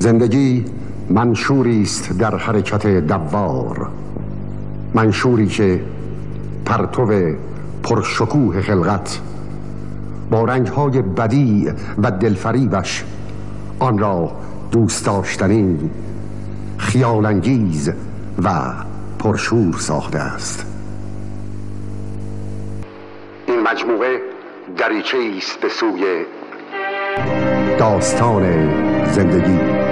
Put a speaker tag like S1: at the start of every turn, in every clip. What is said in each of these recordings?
S1: زندگی منشوری است در حرکت دوار. منشوری که پرتو پرشکوه خلقت با رنگهای بدی و دلفریبش آن را دوست داشتنی خیالانگیز و پرشور ساخته است. این مجموعه دریچه است به سوی داستان زندگی.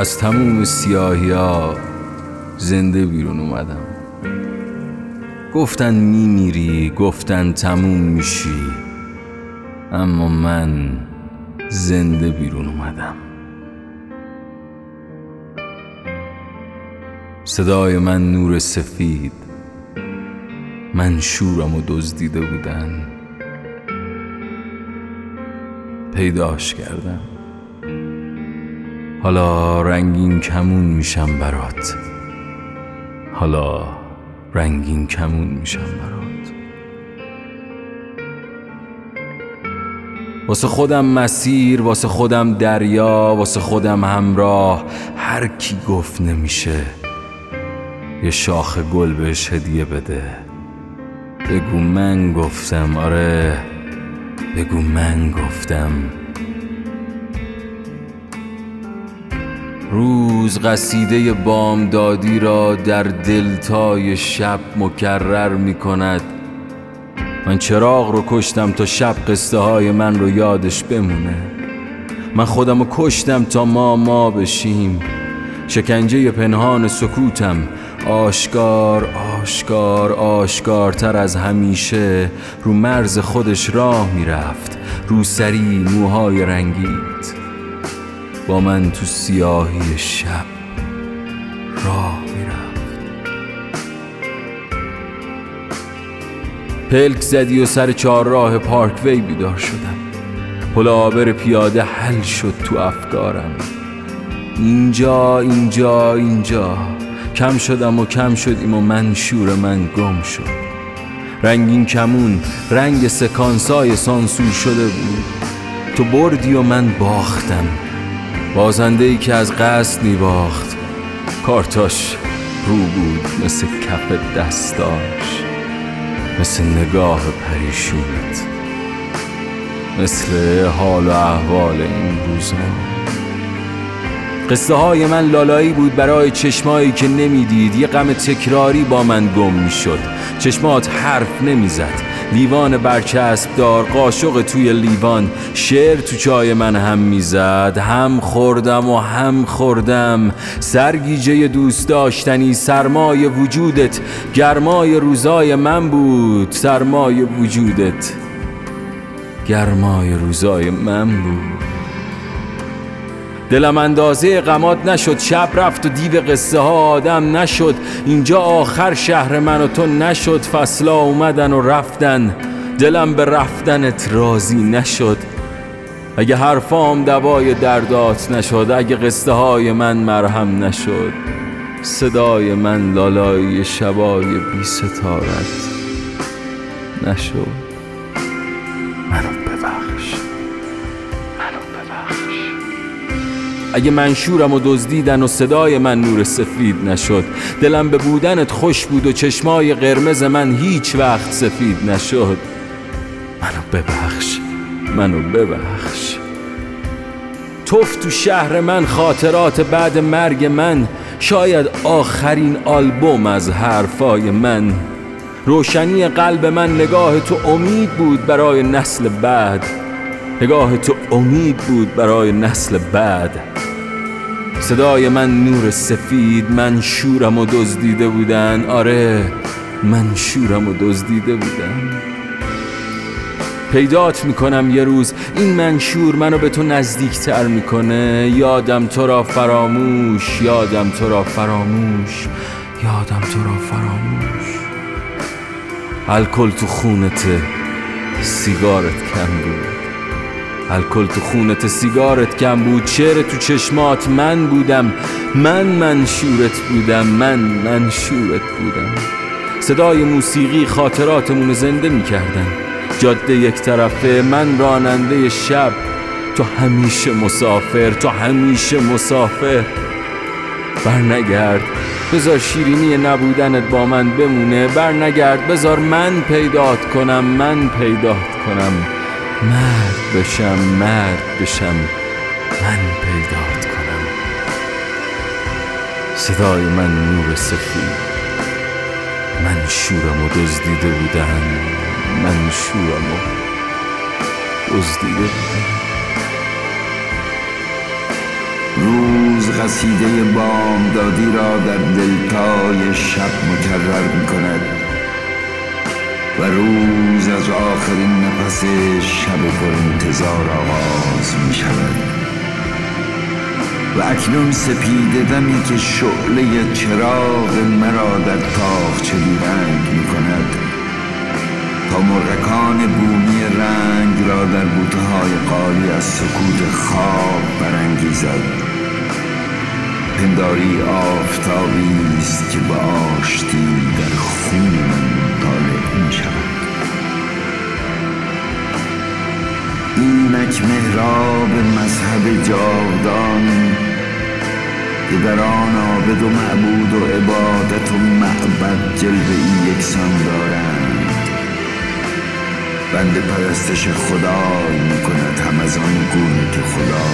S2: از تموم سیاهی ها زنده بیرون اومدم. گفتن میمیری گفتن تموم میشی اما من زنده بیرون اومدم. صدای من نور سفید من شورم و دزدیده بودن. پیداش کردم. حالا رنگین کمون میشم برات. حالا رنگین کمون میشم برات. واسه خودم مسیر واسه خودم دریا واسه خودم همراه هر کی گفت نمیشه یه شاخ گل بهش هدیه بده. بگو من گفتم آره بگو من گفتم. روز قصیده بامدادی را در دلتای شب مکرر می کند. من چراغ رو کشتم تا شب قصه های من رو یادش بمونه. من خودم رو کشتم تا ما ما بشیم. شکنجه پنهان سکوتم. آشکار آشکار آشکارتر از همیشه رو مرز خودش راه می‌رفت رو سری موهای رنگیت. با من تو سیاهی شب راه می‌رفت. پلک زدی و سر چهار راه پارک وی بیدار شدم. پل آبر پیاده حل شد تو افکارم. اینجا اینجا اینجا. کم شدم و کم شدیم و من شور من گم شد. رنگین کمون رنگ سکانسای سانسور شده بود. تو بردی و من باختم. بازنده ای که از قصد میباخت کارتاش رو بود مثل کف دستاش مثل نگاه پریشونت مثل حال و احوال این روزا. قصه های من لالایی بود برای چشمایی که نمی‌دید. یه غم تکراری با من گم می‌شد. چشمات حرف نمی‌زد. لیوان برچسب دار قاشق توی لیوان. شعر تو چای من هم می‌زد هم خوردم و هم خوردم. سرگیجه دوست داشتنی سرمای وجودت. گرمای روزای من بود سرمای وجودت. گرمای روزای من بود. دلم اندازه غمات نشد شب رفت و دیو قصه ها آدم نشد. اینجا آخر شهر من و تو نشد فصلا اومدن و رفتن. دلم به رفتنت راضی نشد. اگه حرفام دوای دردات نشد اگه قصه های من مرهم نشد. صدای من لالای شبای بی ستارت نشد. اگه منشورم و دزدیدن و صدای من نور سفید نشد. دلم به بودنت خوش بود و چشمای قرمز من هیچ وقت سفید نشد. منو ببخش منو ببخش. توف تو شهر من خاطرات بعد مرگ من. شاید آخرین آلبوم از حرفای من. روشنی قلب من نگاه تو امید بود برای نسل بعد. نگاه تو امید بود برای نسل بعد. صدای من نور سفید من شورم و دزدیده بودن. آره من شورم و دزدیده بودن. پیدات می‌کنم یه روز این منشور منو به تو نزدیکتر می‌کنه. یادم تو را فراموش یادم تو را فراموش یادم تو را فراموش. الکل تو خونته سیگارت کم بود. الکل تو خونت سیگارت کم بود؟ شعر تو چشمات من بودم. من منشورت بودم. من منشورت بودم. صدای موسیقی خاطراتمون زنده می‌کردن. جاده یک طرفه من راننده شب. تو همیشه مسافر تو همیشه مسافر. برنگرد بذار شیرینی نبودنت با من بمونه. برنگرد بذار من پیدات کنم من پیدات کنم. مرد بشم مرد بشم من پیدات کنم. صدای من نور سفید من شورم و دزدیده بودن من شورم و دزدیده بودن.
S3: روز قصیده بامدادی را در دلتای شب مکرر می کند و روز از آخرین نفس شب پر انتظار آغاز می شود. و اکنون سپیده دمی که شعله چراغ مرا در تاخچه رنگ می کند. تا مرغکان بومی رنگ را در بوته های قالی از سکوت خواب برانگیزد. پنداری آفتابی است که به آشتی در خون من طالع می اینک مهراب مذهب جاودان که در آن عابد و معبود و عبادت و معبد جلوه ای یکسان دارند. بنده پرستش خدای می کند هم از آن گونه که خدا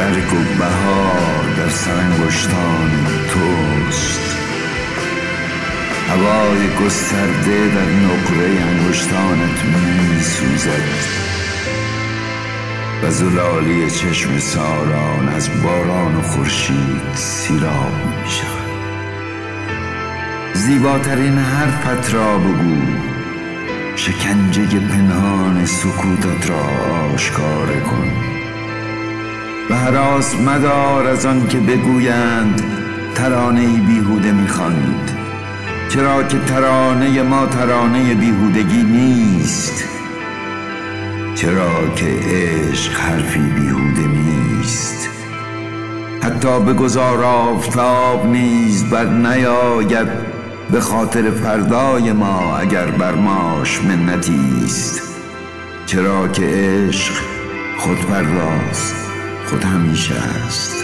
S3: برگ و بهار در سرانگشتان توست. هوای گسترده در نقره انگشتانت می سوزد و زلالی چشم ساران از باران و خورشید سیراب می شود زیباترین حرفت را بگو. شکنجه پنهان سکوتت را آشکار کن. حراس مدار از آن که بگویند ترانه بیهوده می‌خوانید چرا که ترانه ما ترانه بیهودگی نیست؟ چرا که عشق حرفی بیهوده نیست؟ حتی به گذار آفتاب نیز بر نیاید به خاطر فردای ما اگر بر ماش منتی است. چرا که عشق خود پرداست خود همیشه است.